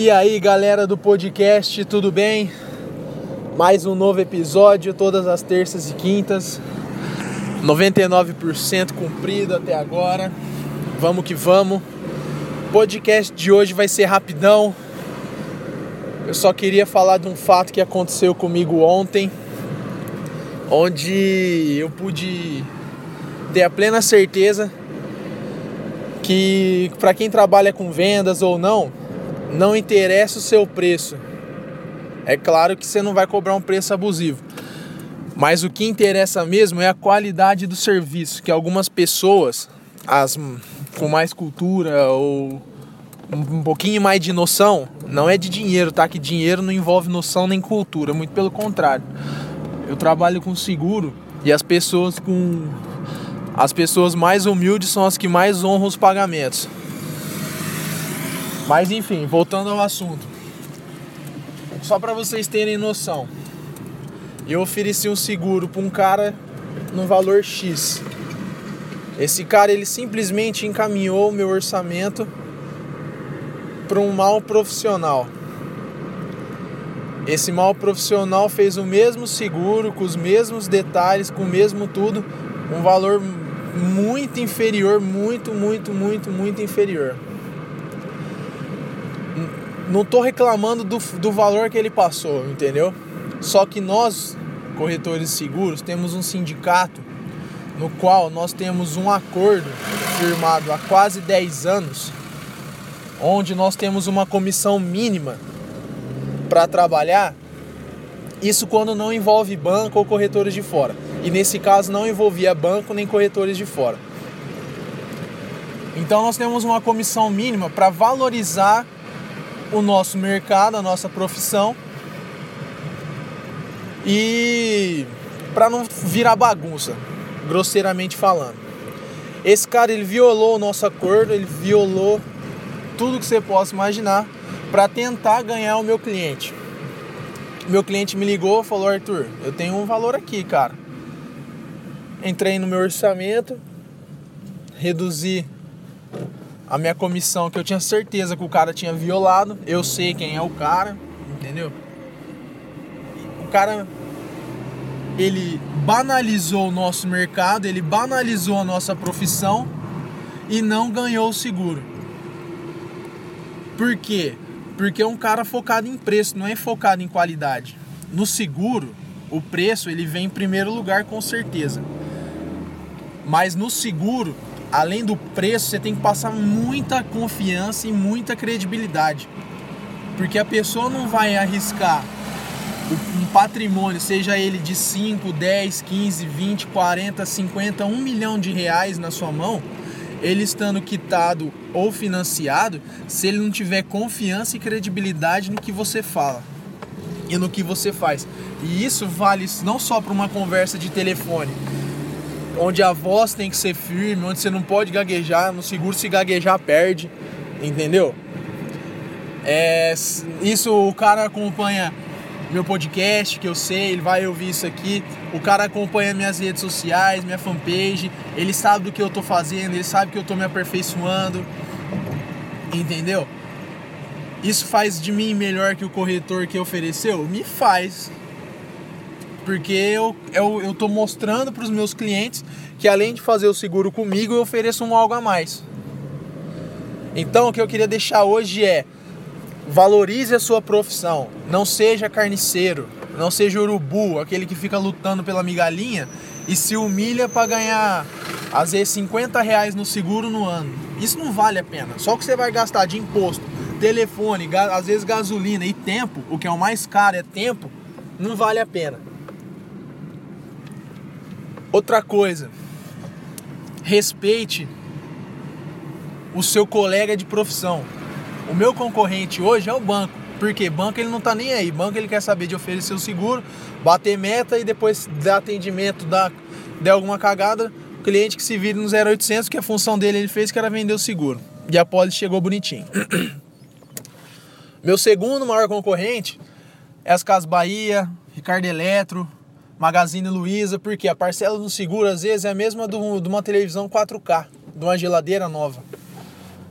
E aí, galera do podcast, tudo bem? Mais um novo episódio, todas as terças e quintas. 99% cumprido até agora. Vamos que vamos. O podcast de hoje vai ser rapidão. Eu só queria falar de um fato que aconteceu comigo ontem, onde eu pude ter a plena certeza que para quem trabalha com vendas ou não, não interessa o seu preço. É claro que você não vai cobrar um preço abusivo. Mas o que interessa mesmo é a qualidade do serviço, que algumas pessoas, as com mais cultura ou um pouquinho mais de noção, não é de dinheiro, tá? Que dinheiro não envolve noção nem cultura, muito pelo contrário. Eu trabalho com seguro e as pessoas com as pessoas mais humildes são as que mais honram os pagamentos. Mas enfim, voltando ao assunto. Só para vocês terem noção. Eu ofereci um seguro para um cara no valor X. Esse cara ele simplesmente encaminhou o meu orçamento para um mal profissional. Esse mal profissional fez o mesmo seguro, com os mesmos detalhes, com o mesmo tudo, um valor muito inferior, muito, muito, muito, muito inferior não tô reclamando do, do valor que ele passou, entendeu? Só que nós, corretores seguros, temos um sindicato no qual nós temos um acordo firmado há quase 10 anos, onde nós temos uma comissão mínima para trabalhar. Isso quando não envolve banco ou corretores de fora. E nesse caso não envolvia banco nem corretores de fora. Então nós temos uma comissão mínima para valorizar o nosso mercado, a nossa profissão. E para não virar bagunça, grosseiramente falando. Esse cara ele violou o nosso acordo, ele violou tudo que você possa imaginar para tentar ganhar o meu cliente. Meu cliente me ligou falou: Arthur, eu tenho um valor aqui, cara. Entrei no meu orçamento, reduzi a minha comissão que eu tinha certeza que o cara tinha violado. Eu sei quem é o cara, entendeu? O cara ele banalizou o nosso mercado, ele banalizou a nossa profissão e não ganhou o seguro. Por quê? Porque é um cara focado em preço, não é focado em qualidade. No seguro, o preço ele vem em primeiro lugar com certeza. Mas no seguro, além do preço, você tem que passar muita confiança e muita credibilidade. Porque a pessoa não vai arriscar um patrimônio, seja ele de 5, 10, 15, 20, 40, 50, 1 milhão de reais na sua mão, ele estando quitado ou financiado, se ele não tiver confiança e credibilidade no que você fala e no que você faz. E isso vale não só para uma conversa de telefone, onde a voz tem que ser firme, onde você não pode gaguejar, no seguro se gaguejar perde, entendeu? É, isso o cara acompanha meu podcast, que eu sei, ele vai ouvir isso aqui. O cara acompanha minhas redes sociais, minha fanpage, ele sabe do que eu tô fazendo, ele sabe que eu tô me aperfeiçoando. Entendeu? Isso faz de mim melhor que o corretor que ofereceu? Me faz porque eu, eu, eu tô mostrando para os meus clientes que além de fazer o seguro comigo, eu ofereço um algo a mais. Então, o que eu queria deixar hoje é valorize a sua profissão, não seja carniceiro, não seja urubu, aquele que fica lutando pela migalhinha e se humilha para ganhar às vezes 50 reais no seguro no ano. Isso não vale a pena. Só o que você vai gastar de imposto, telefone, às vezes gasolina e tempo, o que é o mais caro é tempo, não vale a pena. Outra coisa, respeite o seu colega de profissão. O meu concorrente hoje é o banco. Porque banco ele não tá nem aí. Banco ele quer saber de oferecer o seguro, bater meta e depois dar atendimento, dar, der alguma cagada, o cliente que se vire no 0800, que a função dele ele fez que era vender o seguro. E a pólice chegou bonitinho. Meu segundo maior concorrente é as Casas Bahia, Ricardo Eletro, Magazine Luiza, porque a parcela do seguro às vezes é a mesma do, de uma televisão 4K, de uma geladeira nova.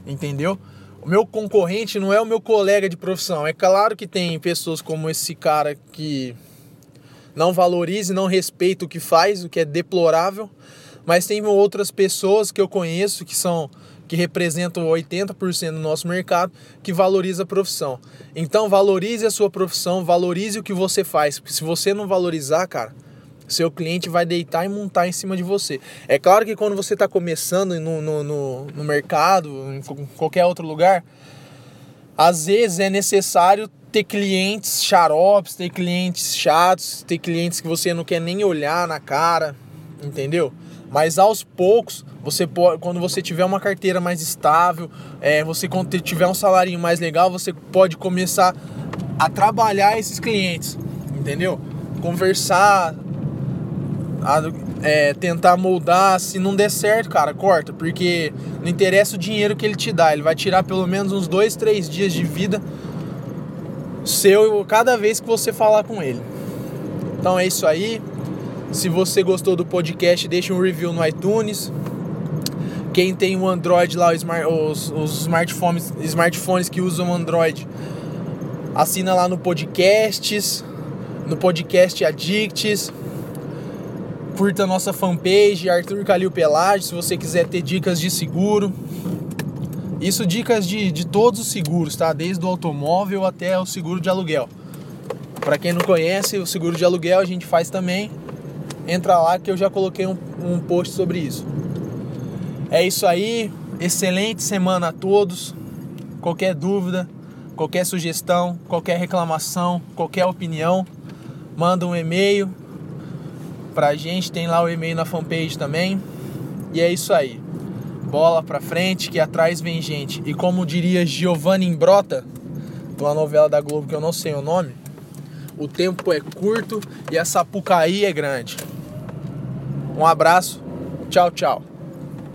Entendeu? O meu concorrente não é o meu colega de profissão. É claro que tem pessoas como esse cara que não valoriza e não respeita o que faz, o que é deplorável, mas tem outras pessoas que eu conheço que são que representam 80% do nosso mercado, que valoriza a profissão. Então valorize a sua profissão, valorize o que você faz, porque se você não valorizar, cara, seu cliente vai deitar e montar em cima de você. É claro que quando você está começando no, no, no, no mercado, em qualquer outro lugar, às vezes é necessário ter clientes xaropes, ter clientes chatos, ter clientes que você não quer nem olhar na cara, entendeu? Mas aos poucos, você pode, quando você tiver uma carteira mais estável, é, você quando tiver um salário mais legal, você pode começar a trabalhar esses clientes, entendeu? Conversar, a, é, tentar moldar, se não der certo, cara, corta, porque não interessa o dinheiro que ele te dá, ele vai tirar pelo menos uns dois, três dias de vida seu cada vez que você falar com ele. Então é isso aí. Se você gostou do podcast, deixe um review no iTunes. Quem tem o Android lá, os, os smartphones, smartphones que usam Android, assina lá no podcasts, no podcast Addicts. Curta a nossa fanpage, Arthur Calil Pelage, se você quiser ter dicas de seguro. Isso dicas de, de todos os seguros, tá? Desde o automóvel até o seguro de aluguel. Para quem não conhece, o seguro de aluguel a gente faz também entra lá que eu já coloquei um, um post sobre isso. É isso aí, excelente semana a todos. Qualquer dúvida, qualquer sugestão, qualquer reclamação, qualquer opinião, manda um e-mail pra gente, tem lá o e-mail na fanpage também. E é isso aí. Bola pra frente, que atrás vem gente. E como diria Giovanni Imbrota, de uma novela da Globo que eu não sei o nome, o tempo é curto e a Sapucaí é grande. Um abraço, tchau, tchau.